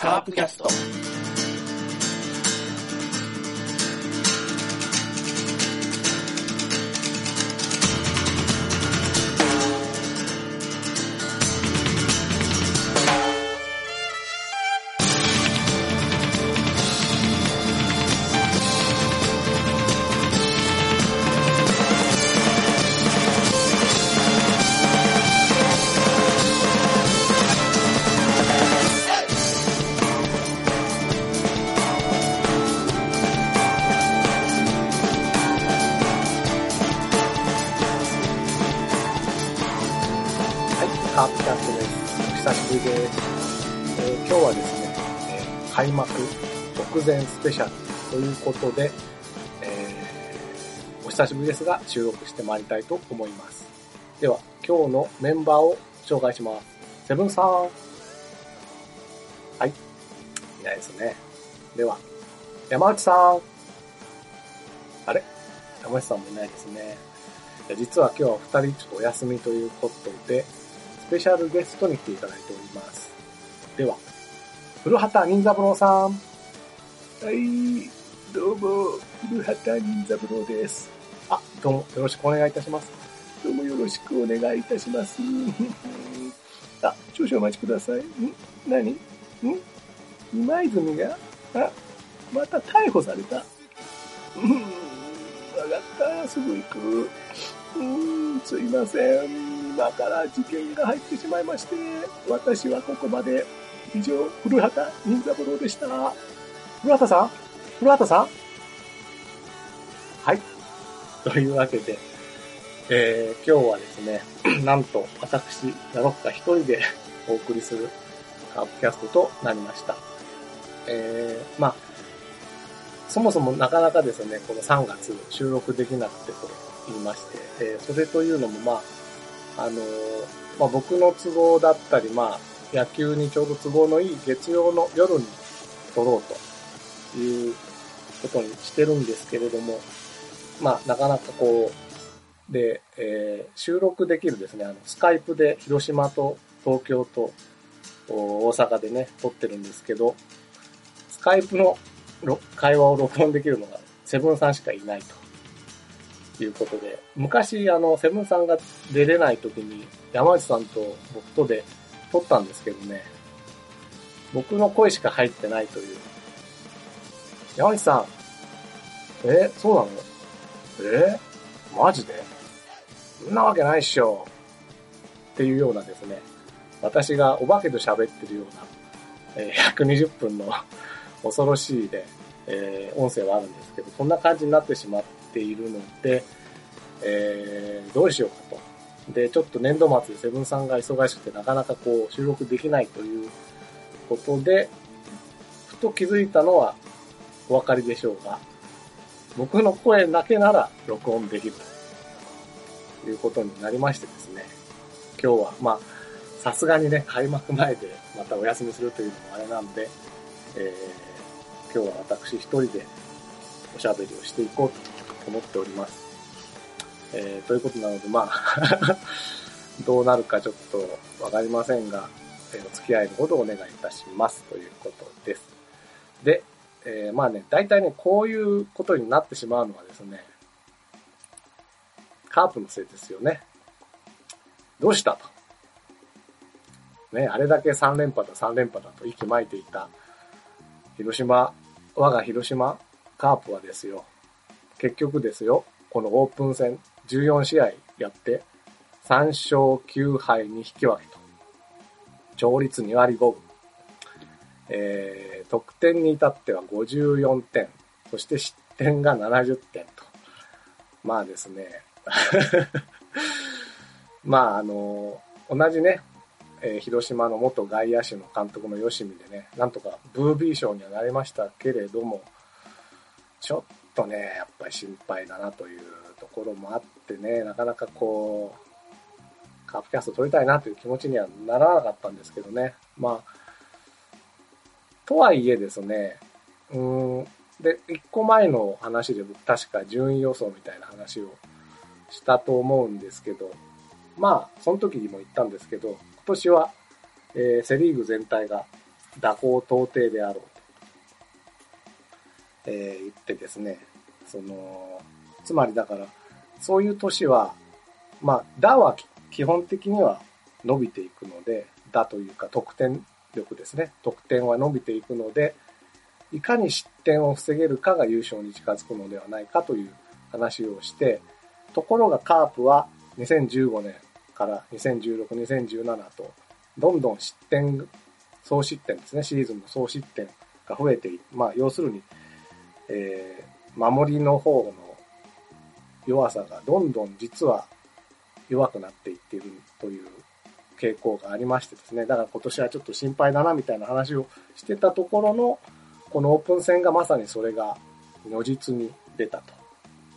カープキャスト。スペシャルということで、えーお久しぶりですが収録してまいりたいと思います。では、今日のメンバーを紹介します。セブンさん。はい。いないですね。では、山内さん。あれ？山内さんもいないですね。実は今日は二人ちょっとお休みということで、スペシャルゲストに来ていただいております。では、古畑任三郎さん。はい、どうも、古畑任三郎です。あ、どうもよろしくお願いいたします。どうもよろしくお願いいたします。あ、少々お待ちください。ん？何？ん？今泉が？あ、また逮捕された？うん、わかった、すぐ行く。うーん、すいません。今から事件が入ってしまいまして、私はここまで。以上、古畑任三郎でした。古畑さん？古畑さん？はい。というわけで、えー、今日はですね、なんと私、ラロッカ一人で お送りするカープキャストとなりました。えー、まあ、そもそもなかなかですね、この3月収録できなくてと言いまして、えーそれというのもまあ、あのーまあ僕の都合だったり、まあ野球にちょうど都合のいい月曜の夜に撮ろうということにしてるんですけれども、まあなかなかこう、で、えー収録できるですね、あの、スカイプで広島と東京と大阪でね、撮ってるんですけど、スカイプの会話を録音できるのがセブンさんしかいないということで、昔あの、セブンさんが出れない時に山内さんと僕とで撮ったんですけどね、僕の声しか入ってないという。山内さん、え、そうなの？えマジで？そんなわけないっしょ。っていうようなですね、私がお化けと喋ってるような、え120分の 恐ろしいで、えー音声はあるんですけど、そんな感じになってしまっているので、えーどうしようかと。で、ちょっと年度末でセブンさんが忙しくてなかなかこう収録できないということで、ふと気づいたのはお分かりでしょうが、僕の声だけなら録音できるということになりましてですね、今日はまあ、さすがにね、開幕前でまたお休みするというのもあれなんで、えー今日は私一人でおしゃべりをしていこうと思っております。えーということなので、まあ、どうなるかちょっとわかりませんが、えーお付き合いのほどお願いいたしますということです。で、えーまあね、大体ね、こういうことになってしまうのはですね、カープのせいですよね。どうしたと。ね、あれだけ3連覇だ3連覇だと息巻いていた広島、我が広島カープはですよ、結局ですよ、このオープン戦14試合やって、3勝9敗に引き分けと。勝率2割5分。えー、得点に至っては54点。そして失点が70点と。まあですね。まああの、同じね、えー広島の元外野手の監督の吉見でね、なんとかブービー賞にはなりましたけれども、ちょっとね、やっぱり心配だなというところもあってね、なかなかこう、カープキャスト撮りたいなという気持ちにはならなかったんですけどね。まあ、とはいえですね、うーん、で、一個前の話で僕確か順位予想みたいな話をしたと思うんですけど、まあ、その時にも言ったんですけど、今年はえーセリーグ全体が蛇行到底であろうと、えー言ってですね、その、つまりだから、そういう年は、まあ、打は基本的には伸びていくので、打というか得点力ですね。得点は伸びていくので、いかに失点を防げるかが優勝に近づくのではないかという話をして、ところがカープは2015年から2016、2017と、どんどん失点、総失点ですね、シーズンの総失点が増えていまあ、要するに、えー守りの方の弱さがどんどん実は弱くなっていっているという傾向がありましてですね、だから今年はちょっと心配だなみたいな話をしてたところの、このオープン戦がまさにそれが如実に出た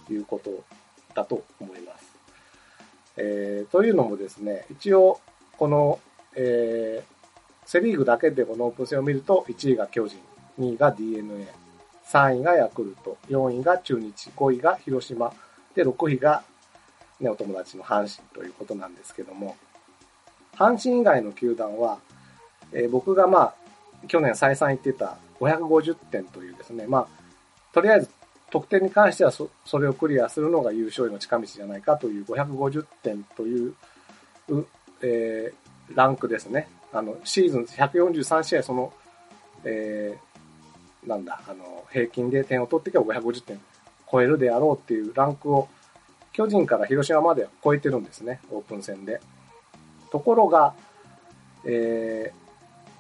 ということだと思います。えーというのもですね、一応、この、えーセリーグだけでこのオープン戦を見ると、1位が巨人、2位が DNA、3位がヤクルト、4位が中日、5位が広島、で、6位が、ね、お友達の阪神ということなんですけども、阪神以外の球団は、えー僕がまあ、去年再三言ってた550点というですね、まあ、とりあえず得点に関してはそそれをクリアするのが優勝への近道じゃないかという550点という、えーランクですね。あの、シーズン143試合その、えーなんだ、あの、平均で点を取っていけば550点超えるであろうっていうランクを巨人から広島まで超えてるんですね、オープン戦で。ところが、え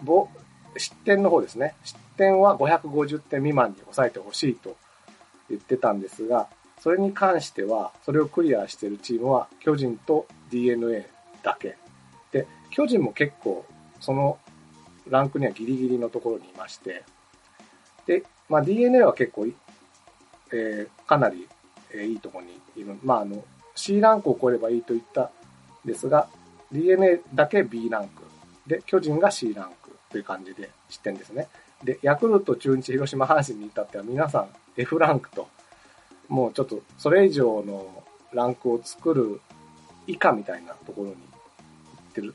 ー、ぼ失点の方ですね。失点は550点未満に抑えてほしいと言ってたんですが、それに関しては、それをクリアしているチームは巨人と DNA だけ。で、巨人も結構、そのランクにはギリギリのところにいまして、で、まあ DNA は結構、えーかなり、えーいいところにいる。まああの、C ランクを超えればいいと言ったんですが、DNA だけ B ランク。で、巨人が C ランクという感じで知ってんですね。で、ヤクルト、中日、広島、阪神に至っては皆さん F ランクと、もうちょっとそれ以上のランクを作る以下みたいなところに行ってる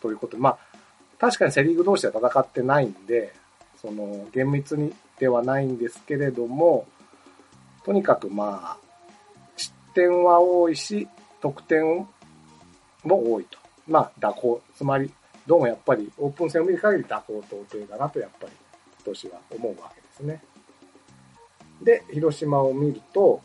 ということで、まあ、確かにセリーグ同士では戦ってないんで、その、厳密にではないんですけれども、とにかくまあ、失点は多いし、得点も多いと。まあ、蛇行。つまり、どうもやっぱりオープン戦を見る限り蛇行到底だなとやっぱり今年は思うわけですね。で、広島を見ると、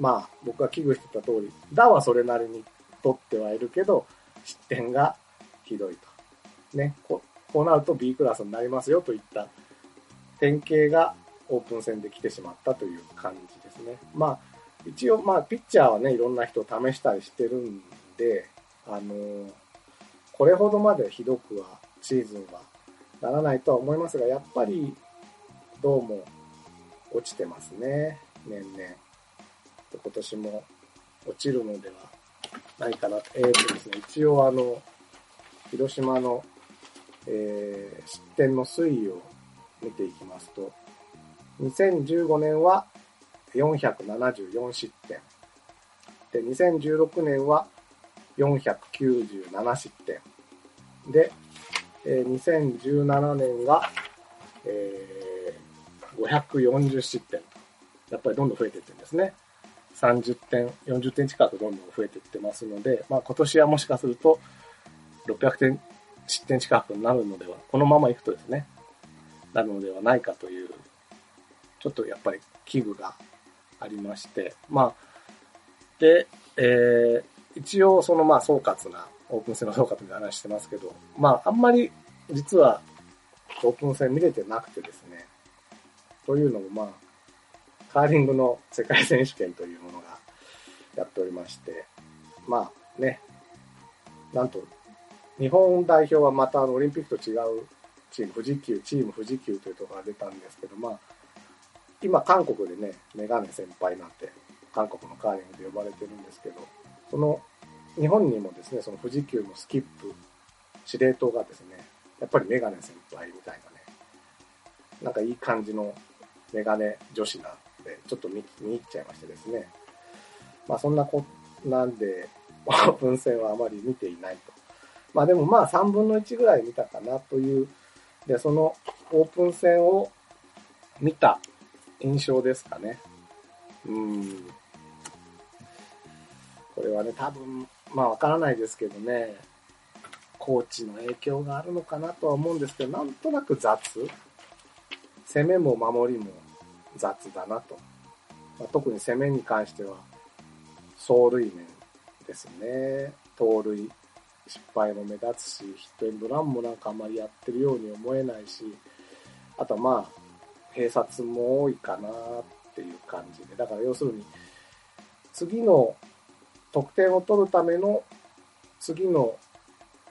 まあ、僕が危惧してた通り、打はそれなりに取ってはいるけど、失点がひどいと。ね、ここうなると B クラスになりますよといった典型がオープン戦で来てしまったという感じですね。まあ、一応、まあ、ピッチャーはね、いろんな人を試したりしてるんで、あのこれほどまでひどくはシーズンはならないとは思いますが、やっぱりどうも落ちてますね、年々。今年も落ちるのではないかな。えーとですね、一応あの、広島の、えー失点の推移を見ていきますと、2015年は474失点。で、2016年は497失点。で、え2017年が、え540失点と。やっぱりどんどん増えていってるんですね。30点、40点近くどんどん増えていってますので、まあ今年はもしかすると600点、失点近くになるのでは、このままいくとですね、なるのではないかという、ちょっとやっぱり危惧がありまして、まあ、で、えー一応そのまあ総括な、オープン戦の総括で話してますけど、まああんまり実はオープン戦見れてなくてですね、というのもまあ、カーリングの世界選手権というものがやっておりまして、まあね、なんと、日本代表はまたあのオリンピックと違うチーム、富士急、チーム富士急というところが出たんですけど、まあ、今韓国でね、メガネ先輩なんて、韓国のカーリングで呼ばれてるんですけど、その日本にもですね、その富士急のスキップ、司令塔がですね、やっぱりメガネ先輩みたいなね、なんかいい感じのメガネ女子なんで、ちょっと見見入っちゃいましてですね。まあそんなこなんで、オープン戦はあまり見ていないと。まあでもまあ3分の1ぐらい見たかなという、で、そのオープン戦を見た印象ですかね。うん。これはね、多分、まあわからないですけどね、コーチの影響があるのかなとは思うんですけど、なんとなく雑攻めも守りも雑だなと。まあ、特に攻めに関しては、走塁面ですね。盗塁、失敗も目立つし、ヒットエンドランもなんかあんまりやってるように思えないし、あとはまあ、併殺も多いかなっていう感じで。だから要するに、次の得点を取るための次の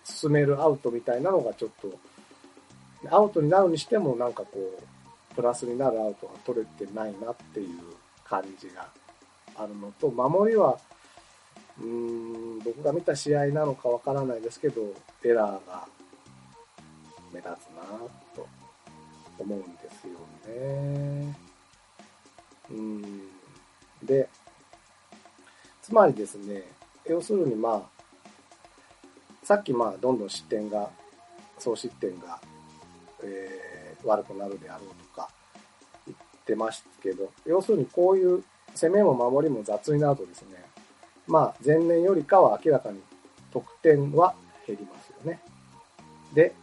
進めるアウトみたいなのがちょっと、アウトになるにしてもなんかこう、プラスになるアウトが取れてないなっていう感じがあるのと、守りは、うーん、僕が見た試合なのかわからないですけど、エラーが目立つなと思うんですよね。うん。で、つまりですね、要するにまあ、さっきまあ、どんどん失点が、総失点が、えー、悪くなるであろうとか言ってましたけど、要するにこういう攻めも守りも雑になるとですね、まあ、前年よりかは明らかに得点は減りますよね。で、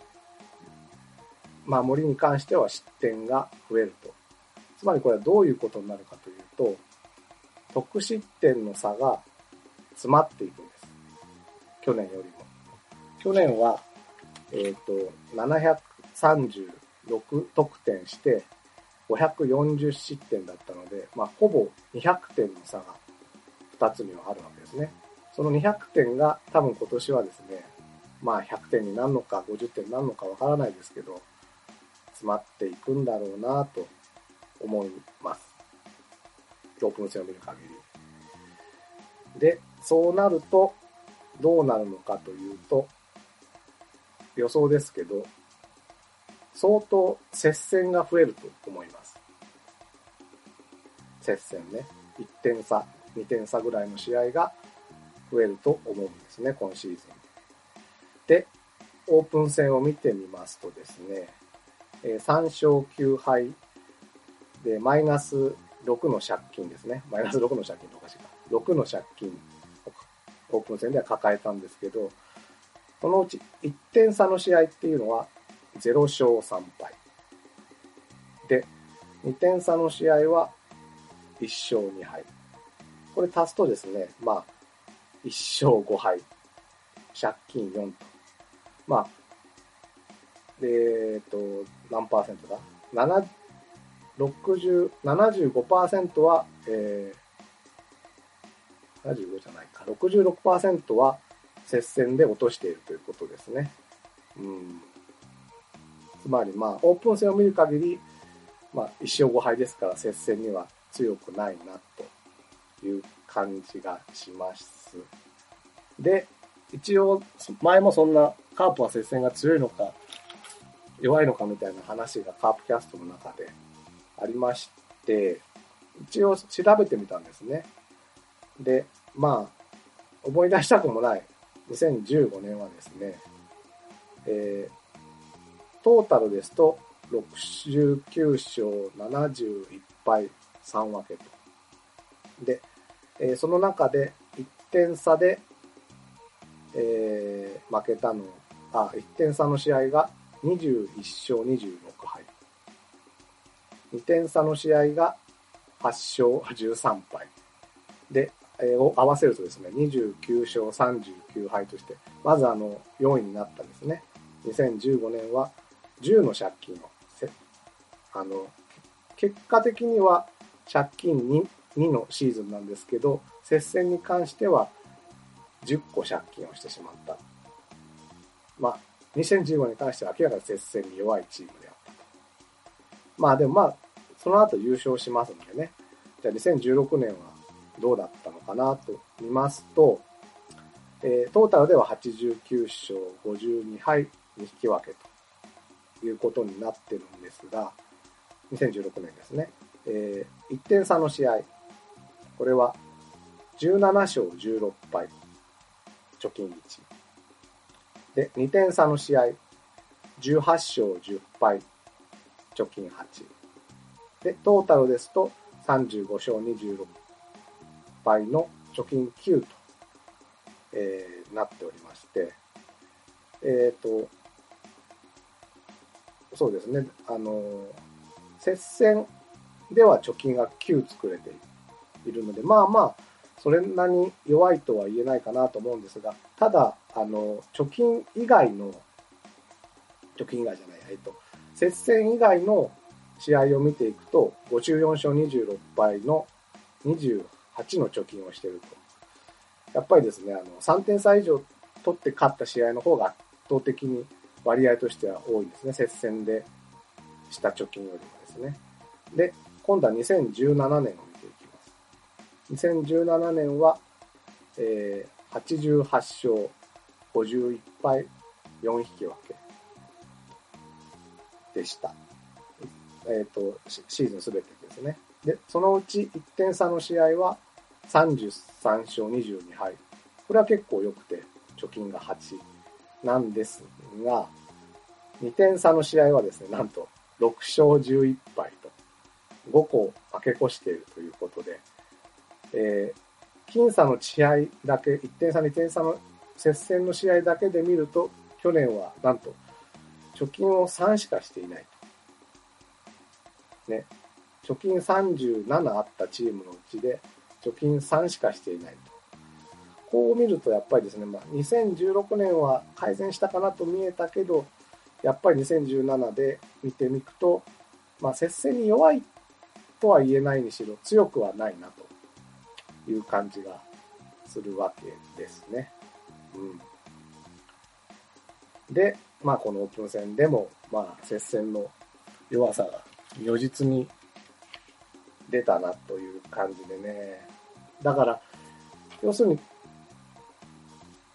守りに関しては失点が増えると。つまりこれはどういうことになるかというと、得失点の差が詰まっていくんです。去年よりも。去年は、えっ、と、736得点して、540失点だったので、まあ、ほぼ200点の差が2つにはあるわけですね。その200点が多分今年はですね、まあ100点になるのか50点になるのかわからないですけど、詰まっていくんだろうなと思います。オープン戦を見る限り。で、そうなると、どうなるのかというと、予想ですけど、相当接戦が増えると思います。接戦ね。1点差、2点差ぐらいの試合が増えると思うんですね、今シーズン。で、オープン戦を見てみますとですね、3勝9敗で、マイナス6の借金ですね。マイナス6の借金とおかしいか。6の借金をオープン戦では抱えたんですけど、そのうち1点差の試合っていうのは0勝3敗。で、2点差の試合は1勝2敗。これ足すとですね、まあ、1勝5敗。借金4と。まあ、えっ、と、何パーセントだ ?7、60、75%は、えー、75じゃないか。66%は接戦で落としているということですね。うん。つまり、まあ、オープン戦を見る限り、まあ、1勝5敗ですから接戦には強くないな、という感じがします。で、一応、前もそんな、カープは接戦が強いのか、弱いのかみたいな話がカープキャストの中でありまして、一応調べてみたんですね。で、まあ、思い出したくもない2015年はですね、えー、トータルですと69勝71敗3分けと。で、えーその中で1点差で、えー負けたの、あ、1点差の試合が21勝26敗。2点差の試合が8勝13敗。で、えーを合わせるとですね、29勝39敗として、まずあの、4位になったですね。2015年は10の借金をせ、あの、結果的には借金 2, 2のシーズンなんですけど、接戦に関しては10個借金をしてしまった。まあ、2015年に関しては明らかに接戦に弱いチームであったと。まあでもまあ、その後優勝しますんでね。じゃあ2016年はどうだったのかなと見ますと、えートータルでは89勝52敗に引き分けということになってるんですが、2016年ですね。えー1点差の試合。これは17勝16敗。貯金1。で、2点差の試合、18勝10敗、貯金8。で、トータルですと35勝26敗の貯金9と、えーなっておりまして、えっ、と、そうですね、あの接戦では貯金が9作れているので、まあまあ、それなりに弱いとは言えないかなと思うんですが、ただ、あの、貯金以外の、貯金以外じゃない、えっと、接戦以外の試合を見ていくと、54勝26敗の28の貯金をしていると。やっぱりですね、あの、3点差以上取って勝った試合の方が圧倒的に割合としては多いんですね、接戦でした貯金よりもですね。で、今度は2017年を見ていきます。2017年は、えー、88勝51敗4引き分けでした。えっ、と、シーズンすべてですね。で、そのうち1点差の試合は33勝22敗。これは結構良くて、貯金が8なんですが、2点差の試合はですね、なんと6勝11敗と、5個負け越しているということで、えー、僅差の試合だけ、1点差、2点差の接戦の試合だけで見ると、去年はなんと、貯金を3しかしていない。ね。貯金37あったチームのうちで、貯金3しかしていないと。こう見ると、やっぱりですね、まあ、2016年は改善したかなと見えたけど、やっぱり2017で見てみくと、まあ、接戦に弱いとは言えないにしろ、強くはないなという感じがするわけですね。うん。で、まあ、このオープン戦でも、まあ、接戦の弱さが如実に出たなという感じでね。だから、要するに、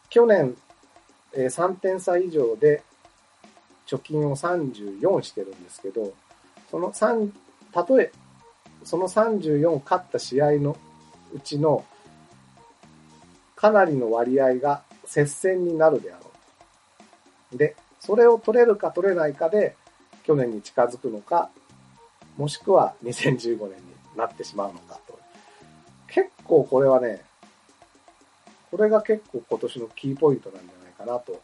去年、えー3点差以上で貯金を34してるんですけど、その3、たとえ、その34勝った試合のうちの、かなりの割合が接戦になるであろう。で、それを取れるか取れないかで、去年に近づくのか、もしくは2015年になってしまうのかと。結構これはね、これが結構今年のキーポイントなんじゃないかなと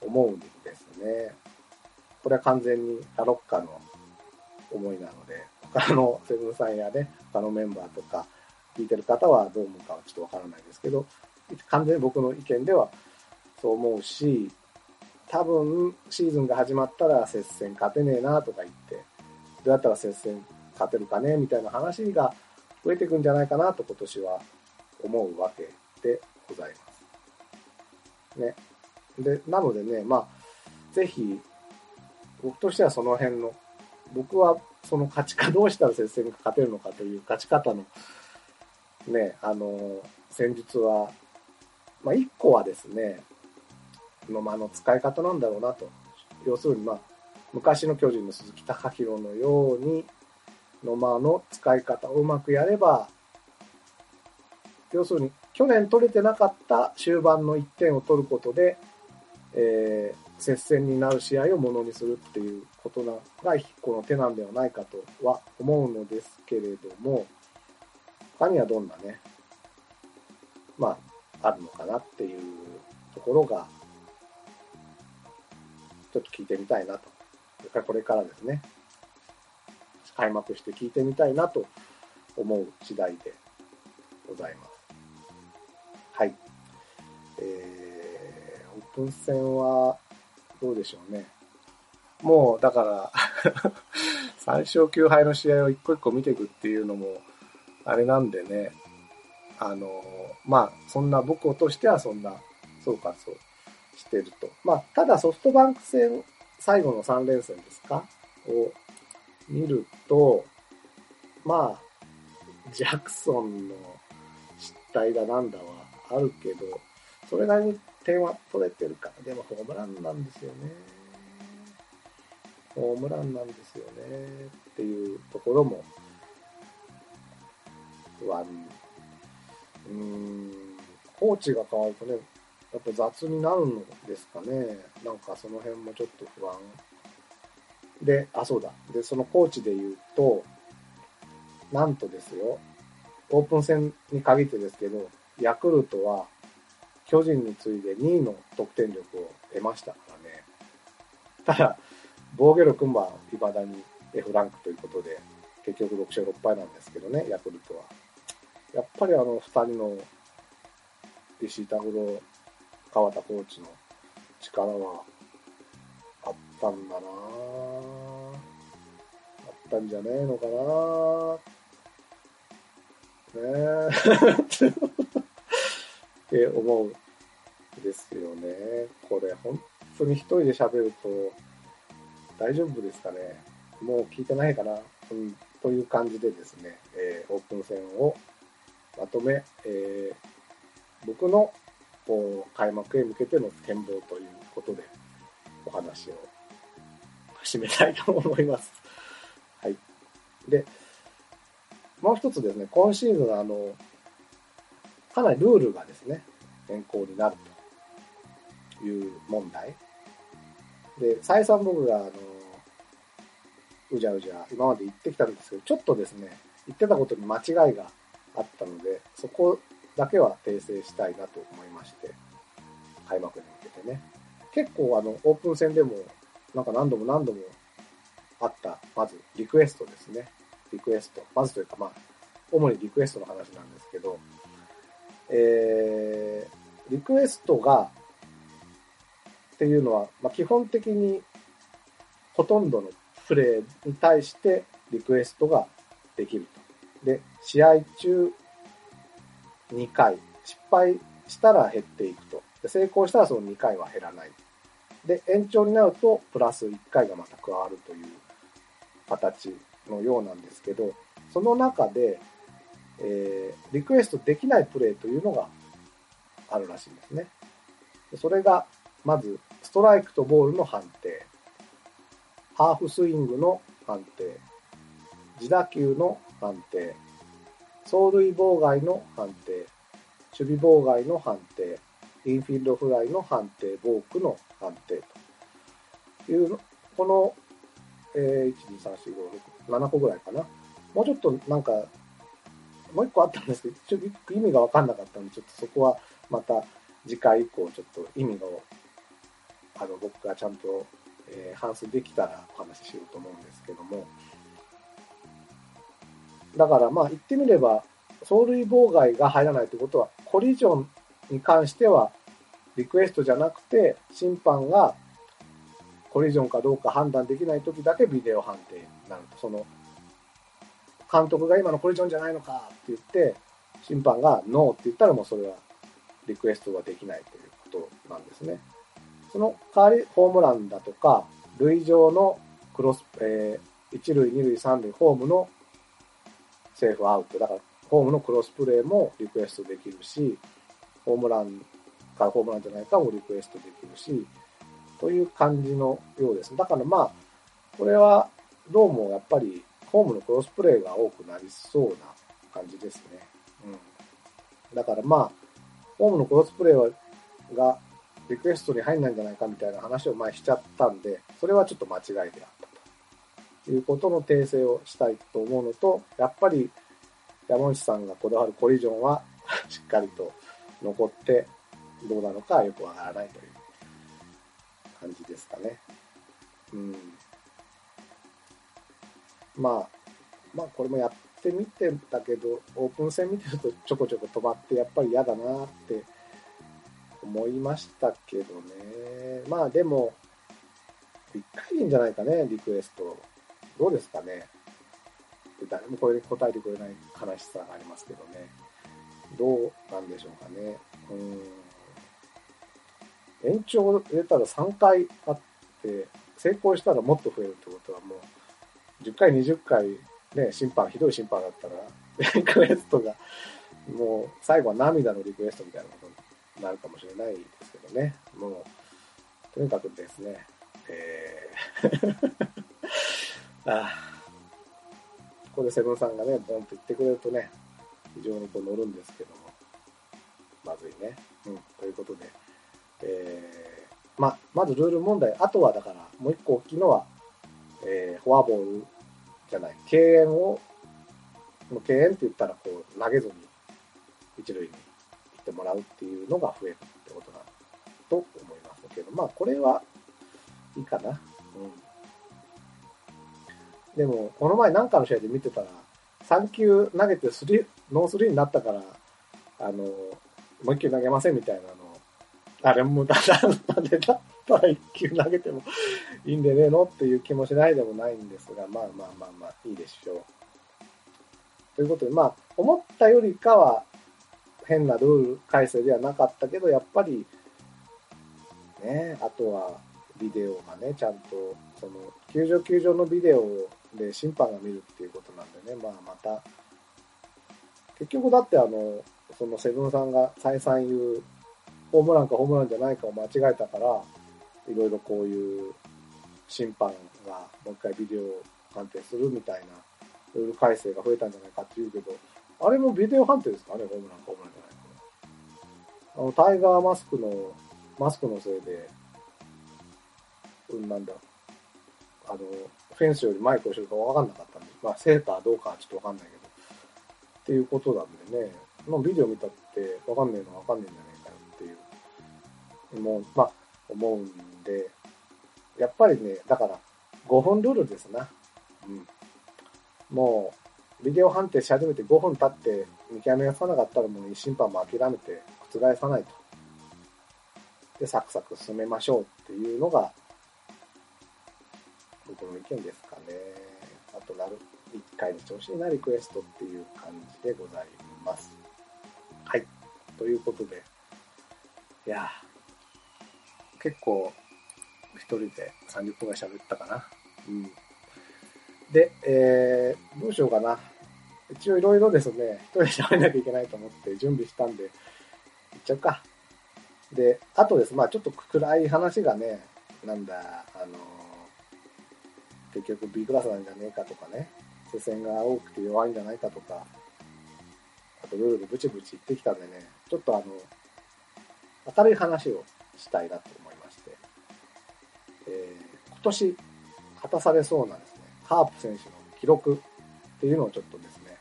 思うんですね。これは完全にラロッカの思いなので、他のセブンさんやね、他のメンバーとか聞いてる方はどう思うかはちょっとわからないですけど、完全に僕の意見ではそう思うし、多分シーズンが始まったら接戦勝てねえなとか言って、どうやったら接戦勝てるかねみたいな話が増えてくんじゃないかなと今年は思うわけでございます。ね。で、なのでね、まあ、ぜひ、僕としてはその辺の、僕はその勝ちか、どうしたら接戦が勝てるのかという勝ち方の、ね、あの、戦術は、まあ、一個はですね、の間の使い方なんだろうなと。要するに、まあ、昔の巨人の鈴木隆弘のように、の間の使い方をうまくやれば、要するに、去年取れてなかった終盤の1点を取ることで、えー接戦になる試合をものにするっていうことが、この手なんではないかとは思うのですけれども、他にはどんなね、まあ、あるのかなっていうところが、ちょっと聞いてみたいなと。これからですね、開幕して聞いてみたいなと思う次第でございます。はい。えー、オープン戦は、どうでしょうね。もう、だから、3勝9敗の試合を一個一個見ていくっていうのも、あれなんでね、あの、まあ、そんな、僕としてはそんな、そうか、そうしてると。まあ、ただソフトバンク戦、最後の3連戦ですか？を見ると、まあ、ジャクソンの失態だなんだはあるけど、それなりに点は取れてるから、でもホームランなんですよね。ホームランなんですよね。っていうところも不安。うーん、コーチが変わるとね、やっぱ雑になるのですかね。なんかその辺もちょっと不安。で、あ、そうだ。で、そのコーチで言うと、なんとですよ、オープン戦に限ってですけど、ヤクルトは巨人に次いで2位の得点力を得ましたからね。ただ、防御力は未だに F ランクということで、結局6勝6敗なんですけどね、ヤクルトは。やっぱりあの2人の石井拓郎、川田コーチの力はあったんだなあったんじゃねえのかなねえ。って思うんですよね。これ本当に一人で喋ると大丈夫ですかね。もう聞いてないかな。うん、という感じでですね、えーオープン戦をまとめ、えー僕のこう開幕へ向けての展望ということでお話を始めたいと思います。はい。で、もう一つですね、今シーズンあの、かなりルールがですね、変更になるという問題。で、再三僕があの、うじゃうじゃ今まで言ってきたんですけど、ちょっとですね、言ってたことに間違いがあったので、そこだけは訂正したいなと思いまして、開幕に向けてね。結構あの、オープン戦でも、なんか何度も何度もあった、まずリクエストですね。リクエスト。まずというかまあ、主にリクエストの話なんですけど、えー、リクエストが、っていうのは、まあ、基本的にほとんどのプレーに対してリクエストができると。で、試合中2回、失敗したら減っていくと。で成功したらその2回は減らない。で、延長になるとプラス1回がまた加わるという形のようなんですけど、その中で、えーリクエストできないプレーというのがあるらしいんですね。でそれが、まず、ストライクとボールの判定、ハーフスイングの判定、自打球の判定、走塁妨害の判定、守備妨害の判定、インフィールドフライの判定、ボークの判定というの、この、えー、1、2、3、4、5、6、7個ぐらいかな。もうちょっとなんか、もう一個あったんですけど、ちょっと意味がわかんなかったんで、ちょっとそこはまた次回以降、ちょっと意味の、あの、僕がちゃんと、えー、反数できたらお話ししようと思うんですけども、だからまあ言ってみれば、走塁妨害が入らないということは、コリジョンに関しては、リクエストじゃなくて、審判がコリジョンかどうか判断できないときだけビデオ判定になると。その、監督が今のコリジョンじゃないのかって言って、審判がノーって言ったらもうそれはリクエストができないということなんですね。その代わりホームランだとか、塁上のクロス、えー、1塁、2塁、3塁、ホームのセーフアウト。だから、ホームのクロスプレーもリクエストできるし、ホームランかホームランじゃないかもリクエストできるし、という感じのようです。だからまあ、これはどうもやっぱりホームのクロスプレーが多くなりそうな感じですね。うん。だからまあ、ホームのクロスプレーがリクエストに入んないんじゃないかみたいな話を前しちゃったんで、それはちょっと間違いであっいうことの訂正をしたいと思うのと、やっぱり山内さんがこだわるコリジョンはしっかりと残ってどうなのかよくわからないという感じですかね。うん。まあ、まあこれもやってみてたけど、オープン戦見てるとちょこちょこ止まってやっぱり嫌だなって思いましたけどね。まあでも、一回でいいんじゃないかね、リクエスト。どうですかね。誰もこれに答えてくれない悲しさがありますけどね。どうなんでしょうかね。うん。延長を入れたら3回あって、成功したらもっと増えるってことはもう、10回、20回、ね、審判、ひどい審判だったら、リクエストが、もう、最後は涙のリクエストみたいなことになるかもしれないですけどね。もう、とにかくですね、えーああここでセブンさんがね、ボンと言ってくれるとね、非常にこう乗るんですけども、まずいね。うん、ということで、まあ、まずルール問題。あとはだから、もう一個大きいのは、えー、フォアボールじゃない、敬遠を、もう敬遠って言ったら、こう、投げずに、一塁に行ってもらうっていうのが増えるってことだと思いますけど、まあ、これはいいかな。うん。でも、この前なんかの試合で見てたら、3球投げてスリー、ノースリーになったから、あの、もう一球投げませんみたいなのあれもだだ、なんでだったら一球投げてもいいんでねえのっていう気もしないでもないんですが、まあまあまあまあ、いいでしょう。ということで、まあ、思ったよりかは変なルール改正ではなかったけど、やっぱり、ね、あとはビデオがね、ちゃんと、その、球場球場のビデオをで審判が見るっていうことなんでね、まあまた、結局だってあの、そのセブンさんが再三言う、ホームランかホームランじゃないかを間違えたから、いろいろこういう審判がもう一回ビデオ判定するみたいなルール改正が増えたんじゃないかって言うけど、あれもビデオ判定ですかね、ホームランかホームランじゃないか。あの、タイガーマスクの、マスクのせいで、うん、なんだ、あの、フェンスより前越してるか分かんなかったんで、まあ、セーターどうかはちょっと分かんないけど、っていうことなんでね、まあ、ビデオ見たって分かんねえのは分かんねえんじゃねえかっていう、もう、まあ、思うんで、やっぱりね、だから、5分ルールですな。うん。もう、ビデオ判定し始めて5分経って見極めがつかなかったらもう審判も諦めて覆さないと。で、サクサク進めましょうっていうのが、僕の意見ですかね。あとなる、1回に調子になリクエストっていう感じでございます。はい。ということで、いや結構、一人で30分ぐらい喋ったかな。うん。で、えー、どうしようかな。一応いろいろですね、一人で喋んなきゃいけないと思って準備したんで、いっちゃうか。で、あとです、まあちょっと暗い話がね、なんだ、あの、結局 B クラスなんじゃねえかとかね、接戦が多くて弱いんじゃないかとか、あとルールブチブチ言ってきたんでね、ちょっとあの、明るい話をしたいなと思いまして、えー、今年果たされそうなんですね、カープ選手の記録っていうのをちょっとですね、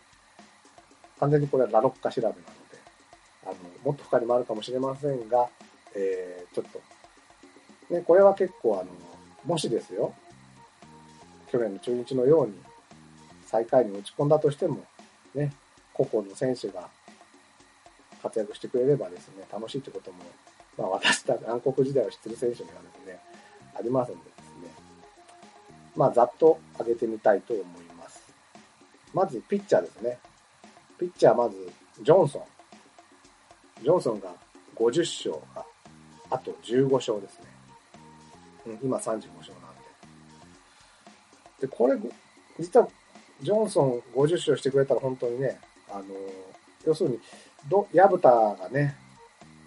完全にこれはラロッカ調べなので、あの、もっと他にもあるかもしれませんが、えー、ちょっと、ね、これは結構あの、もしですよ、去年の中日のように最下位に落ち込んだとしても、ね、個々の選手が活躍してくれればですね、楽しいってことも、まあ私たち暗黒時代を知ってる選手にはですね、ありますんでですね、まあざっと上げてみたいと思います。まずピッチャーですね。ピッチャーまず、ジョンソン。ジョンソンが50勝が、あと15勝ですね。うん、今35勝で。これ、実は、ジョンソン50勝してくれたら本当にね、あの、要するに、ど、矢蓋がね、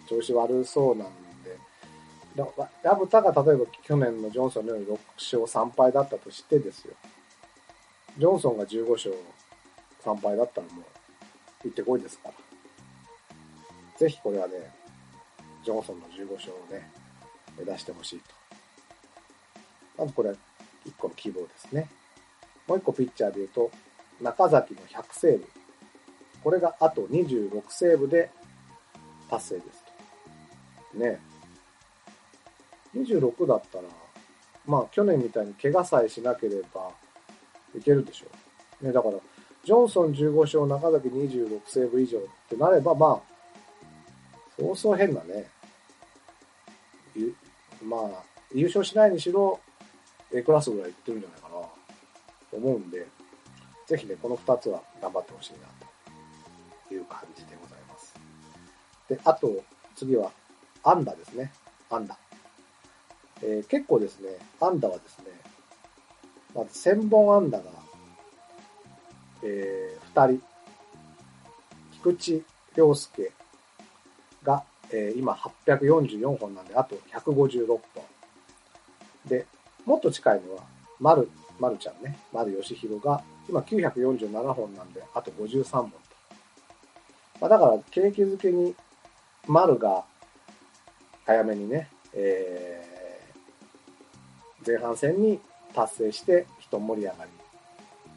調子悪そうなんで、矢蓋が例えば去年のジョンソンのように6勝3敗だったとしてですよ。ジョンソンが15勝3敗だったらもう、行ってこいですから。ぜひこれはね、ジョンソンの15勝をね、目指してほしいと。まずこれ、1個の希望ですね。もう1個ピッチャーで言うと、中崎の100セーブ。これがあと26セーブで達成ですと。ね26だったら、まあ去年みたいに怪我さえしなければいけるでしょう。ね、だから、ジョンソン15勝、中崎26セーブ以上ってなれば、まあ、そうそう変なね、まあ、優勝しないにしろ、A クラスぐらいいってるんじゃないかな、と思うんで、ぜひね、この2つは頑張ってほしいな、という感じでございます。で、あと、次は、アンダですね。アンダ。えー、結構ですね、アンダはですね、まず1000本アンダが、えー、2人、菊池涼介が、えー、今844本なんで、あと156本。で、もっと近いのは、丸、丸ちゃんね、丸義弘が、今947本なんで、あと53本と。まあ、だから、景気づけに、丸が、早めにね、えー前半戦に達成して一盛り上がり。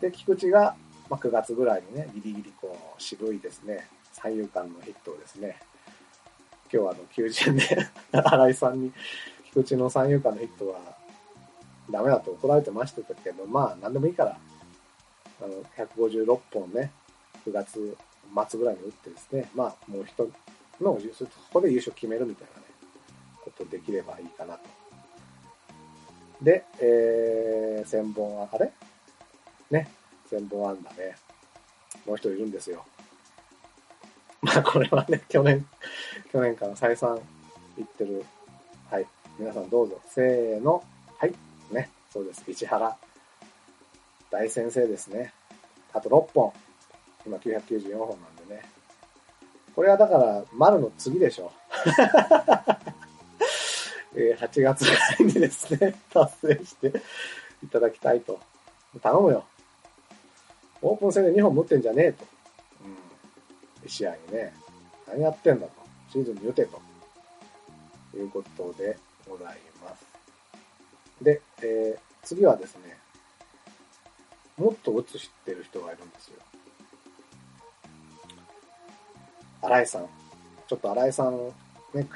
で、菊池が、まあ、9月ぐらいにね、ギリギリこう、渋いですね、三遊間のヒットをですね、今日はあの、求人で新井さんに、菊池の三遊間のヒットは、ダメだと怒られてましたけど、まあ、なんでもいいから、あの、156本ね、9月末ぐらいに打ってですね、まあ、もう一の、そこで優勝決めるみたいなね、ことできればいいかなと。で、えー、千本、あれね、千本安打ね。もう一人いるんですよ。まあこれはね、去年、去年から再三言ってる。はい。皆さんどうぞ。せーの。はい。ね。そうです。市原。大先生ですね。あと6本。今994本なんでね。これはだから、丸の次でしょ。えー、8月ぐらいにですね、達成していただきたいと。頼むよ。オープン戦で2本持ってんじゃねえと。うん。試合にね、何やってんだと。シーズンに打てと。いうことでござい。で、えー、次はですね、もっと打つ知ってる人がいるんですよ。新井さん。ちょっと新井さん、ね、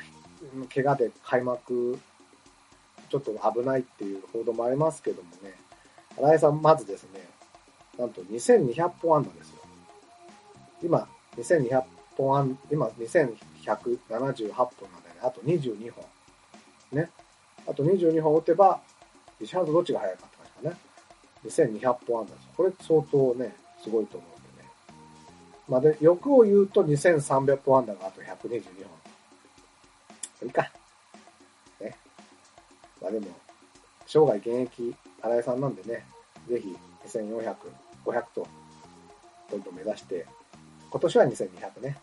怪我で開幕、ちょっと危ないっていう報道もありますけどもね、新井さん、まずですね、なんと2200本安打ですよ。今、2200本安、今2178本なんでね、あと22本。ね。あと22本打てば、石原とどっちが速いかって感じかね。2200本安打です。これ相当ね、すごいと思うんでね。まあで、欲を言うと2300本安打があと122本。いいか。ね。まあでも、生涯現役、新井さんなんでね、ぜひ2400、500と、どんどん目指して、今年は2200ね。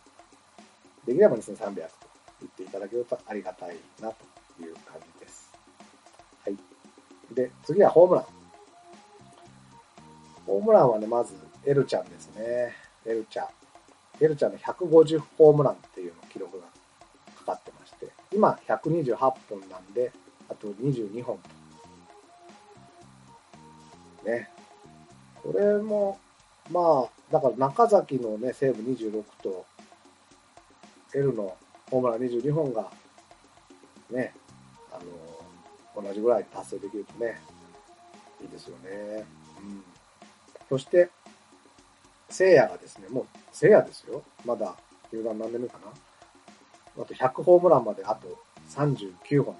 できれば2300と言っていただけるとありがたいなという感じです。で、次はホームラン。ホームランはね、まず、エルちゃんですね。エルちゃん。エルちゃんの150ホームランっていうの記録がかかってまして、今128本なんで、あと22本と。ね。これも、まあ、だから中崎のね、西武26と、L のホームラン22本が、ね、あの、同じぐらい達成できるとね、いいですよね。うん。そして、聖夜がですね、もう、聖夜ですよ。まだ、球団何年目かな。あと100ホームランまであと39本。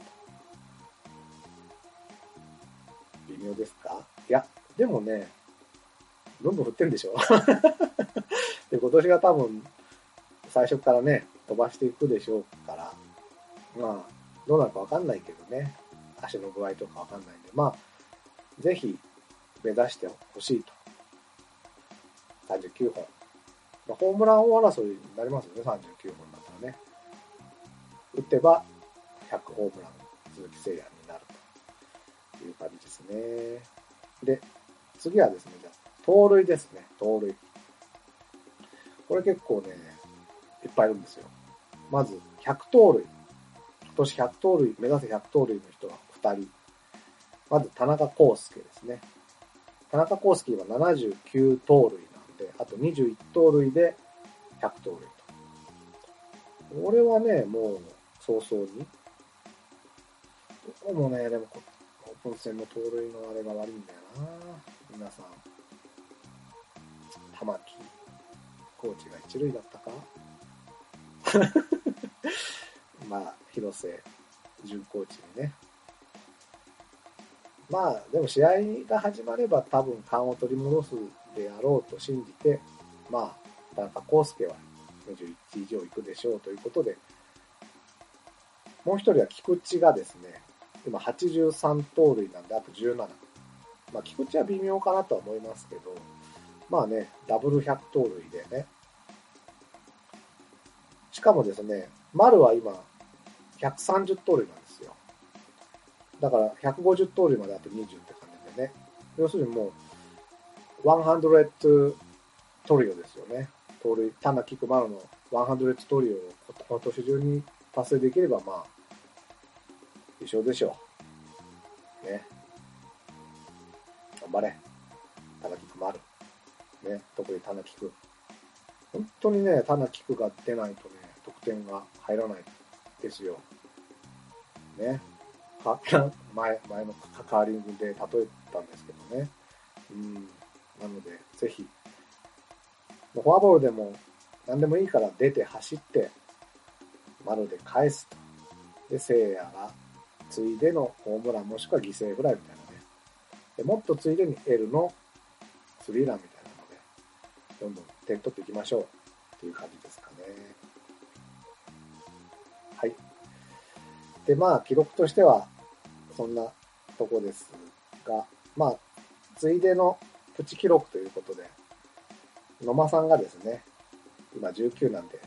微妙ですか？いや、でもね、どんどん振ってるんでしょ で、今年が多分、最初からね、飛ばしていくでしょうから、まあ、どうなるかわかんないけどね、足の具合とかわかんないんで、まあ、ぜひ、目指してほしいと。39本。まあ、ホームラン王争いになりますよね、39本だったらね。打てば、100ホームラン、鈴木誠也になるという感じですね。で、次はですね、じゃあ、盗塁ですね、盗塁。これ結構ね、いっぱいいるんですよ。まず、100盗塁。今年100盗塁、目指せ100盗塁の人は2人。まず、田中康介ですね。田中康介は79盗塁なんで、あと21盗塁で100盗塁と。これはね、もう、早々に。どうもね、でも、オープン戦の盗塁のあれが悪いんだよな皆さん。玉木コーチが一塁だったか まあ、広瀬準コーチにね。まあ、でも試合が始まれば多分勘を取り戻すであろうと信じて、まあ、田中康介は21以上行くでしょうということで、もう一人は菊池がですね、今83盗塁なんであと17。まあ、菊池は微妙かなとは思いますけど、まあね、ダブル100盗塁でね。しかもですね、丸は今、130盗塁なんですよ。だから150盗塁まであと20って感じでね。要するにもう、100トリオですよね。盗塁、単なキック丸の100トリオを今年中に達成できればまあ、一緒でしょう。ね。頑張れ。田中君もある。ね、特に田中君。本当にね、田中君が出ないとね、得点が入らないですよ。ね。前、前のカーリングで例えたんですけどね。うん。なので、ぜひ、フォアボールでも何でもいいから出て走って、丸で返すと。で、聖夜がついでのホームランもしくは犠牲フライみたいなね。でもっとついでに L のスリーランみたいなので、どんどん点取っていきましょうっていう感じで、まあ、記録としては、そんなとこですが、まあ、ついでのプチ記録ということで、野間さんがですね、今19なんで、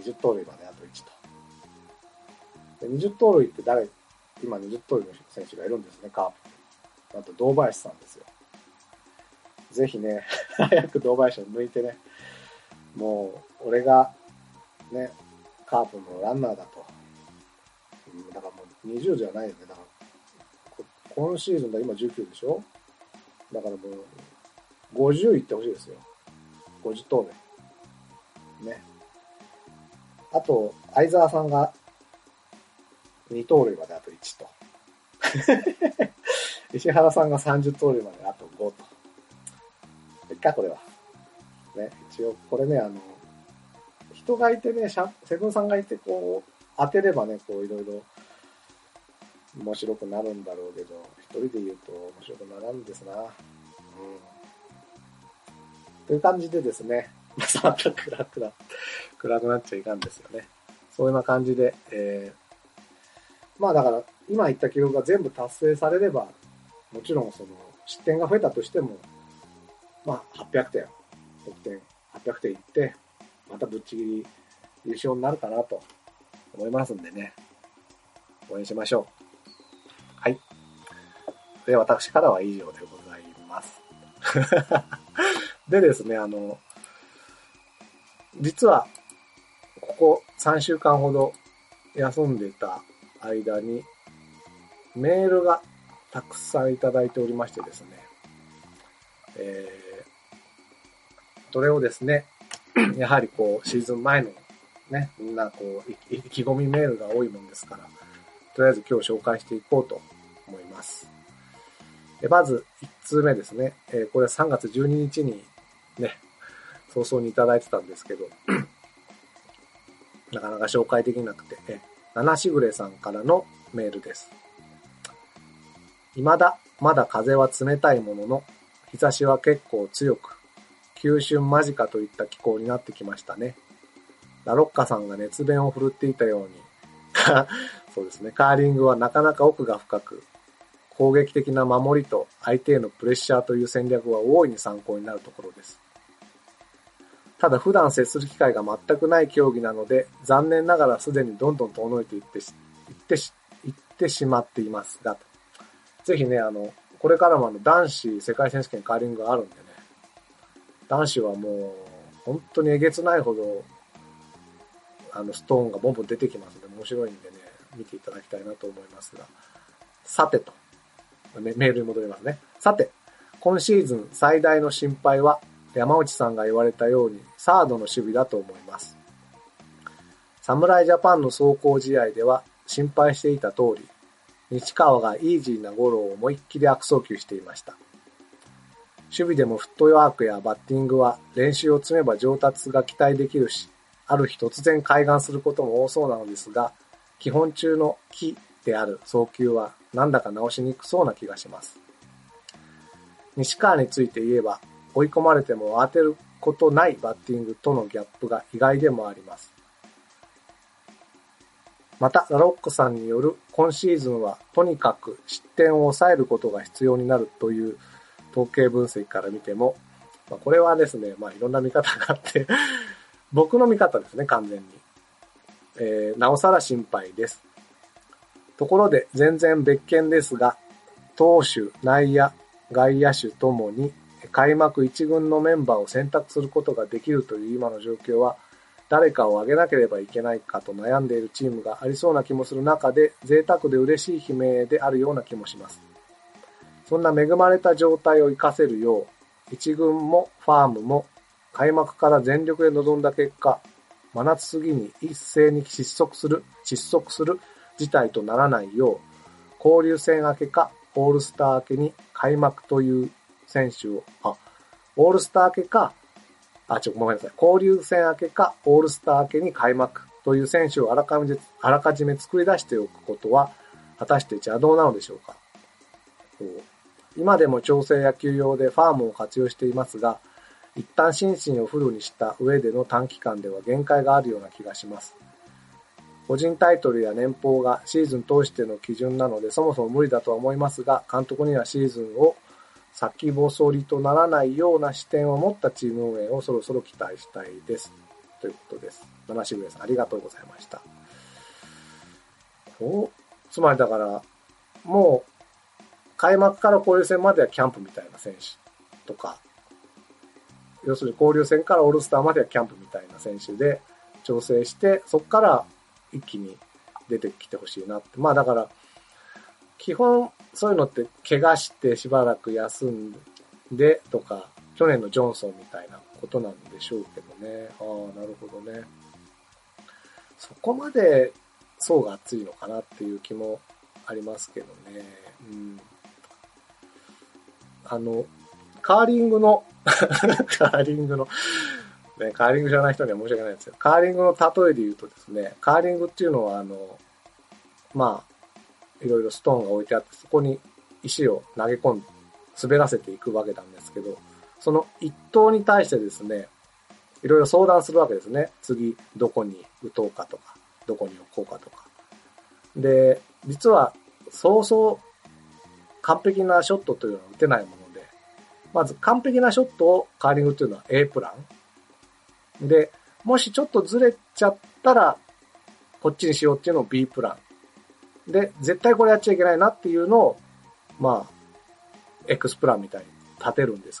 20盗塁まであと1と。で20盗塁って誰、今20盗塁の選手がいるんですね、カープ。あと、堂林さんですよ。ぜひね、早く堂林を抜いてね、もう、俺が、ね、カープのランナーだと。だからもう20じゃないよね。だから、今シーズンだ、今19でしょ？だからもう、50いってほしいですよ。50盗塁。ね。あと、相沢さんが2盗塁まであと1と。石原さんが30盗塁まであと5と。いっか、これは。ね、一応、これね、あの、人がいてね、セブンさんがいて、こう、当てればね、こう、いろいろ、面白くなるんだろうけど、一人で言うと面白くならんですな。うん。という感じでですね、また暗くな、暗くなっちゃいかんですよね。そういうような感じで、えー、まあだから、今言った記録が全部達成されれば、もちろんその、失点が増えたとしても、まあ800点、得点800点いって、またぶっちぎり優勝になるかなと思いますんでね、応援しましょう。はい。で、私からは以上でございます。でですね、あの、実は、ここ3週間ほど休んでた間に、メールがたくさんいただいておりましてですね、えー、それをですね、やはりこう、シーズン前のね、みんなこう、意気込みメールが多いもんですから、とりあえず今日紹介していこうと思います。まず、1通目ですね。えこれは3月12日にね、早々にいただいてたんですけど、なかなか紹介できなくて、え七しぐれさんからのメールです。未だ、まだ風は冷たいものの、日差しは結構強く、急春間近といった気候になってきましたね。ラロッカさんが熱弁を振るっていたように、そうですね、カーリングはなかなか奥が深く、攻撃的な守りと相手へのプレッシャーという戦略は大いに参考になるところです。ただ普段接する機会が全くない競技なので、残念ながらすでにどんどん遠のいていってし、いってし、いってしまっていますが、ぜひね、あの、これからもあの男子世界選手権カーリングがあるんでね、男子はもう、本当にえげつないほど、あの、ストーンがボンボン出てきますので、面白いんでね、見ていただきたいなと思いますが、さてと、メールに戻りますね。さて、今シーズン最大の心配は、山内さんが言われたように、サードの守備だと思います。侍ジャパンの走行試合では、心配していた通り、西川がイージーなゴロを思いっきり悪送球していました。守備でもフットワークやバッティングは練習を積めば上達が期待できるし、ある日突然開眼することも多そうなのですが、基本中の木である送球はなんだか直しにくそうな気がします。西川について言えば、追い込まれても当てることないバッティングとのギャップが意外でもあります。また、ラロックさんによる今シーズンはとにかく失点を抑えることが必要になるという統計分析から見ても、まあ、これはですね、まあいろんな見方があって僕の見方ですね、完全に。えー、なおさら心配です。ところで全然別件ですが、投手、内野、外野手ともに開幕1軍のメンバーを選択することができるという今の状況は、誰かを挙げなければいけないかと悩んでいるチームがありそうな気もする中で、贅沢で嬉しい悲鳴であるような気もします。そんな恵まれた状態を活かせるよう、一軍もファームも開幕から全力で臨んだ結果、真夏過ぎに一斉に失速する、失速する事態とならないよう、交流戦明けかオールスター明けに開幕という選手を、あ、オールスター明けか、あ、ちょ、ごめんなさい。交流戦明けかオールスター明けに開幕という選手をあらかじめ、あらかじめ作り出しておくことは、果たして邪道なのでしょうか今でも調整野球用でファームを活用していますが、一旦心身をフルにした上での短期間では限界があるような気がします。個人タイトルや年俸がシーズン通しての基準なのでそもそも無理だとは思いますが、監督にはシーズンを先細りとならないような視点を持ったチーム運営をそろそろ期待したいです。ということです。七渋谷さんありがとうございました。おつまりだから、もう、開幕から交流戦まではキャンプみたいな選手とか、要するに交流戦からオールスターまではキャンプみたいな選手で調整して、そこから一気に出てきてほしいなって。まあだから、基本そういうのって怪我してしばらく休んでとか、去年のジョンソンみたいなことなんでしょうけどね。ああ、なるほどね。そこまで層が厚いのかなっていう気もありますけどね。うん。あの、カーリングの、カーリングの、ね、カーリング知らない人には申し訳ないですよ。カーリングの例えで言うとですね、カーリングっていうのは、あの、まあ、いろいろストーンが置いてあって、そこに石を投げ込んで、滑らせていくわけなんですけど、その一投に対してですね、いろいろ相談するわけですね。次、どこに打とうかとか、どこに置こうかとか。で、実は、そうそう完璧なショットというのは打てないもの、まず完璧なショットをカーリングというのは A プラン。で、もしちょっとずれちゃったら、こっちにしようっていうのを B プラン。で、絶対これやっちゃいけないなっていうのを、まあ、X プランみたいに立てるんですけど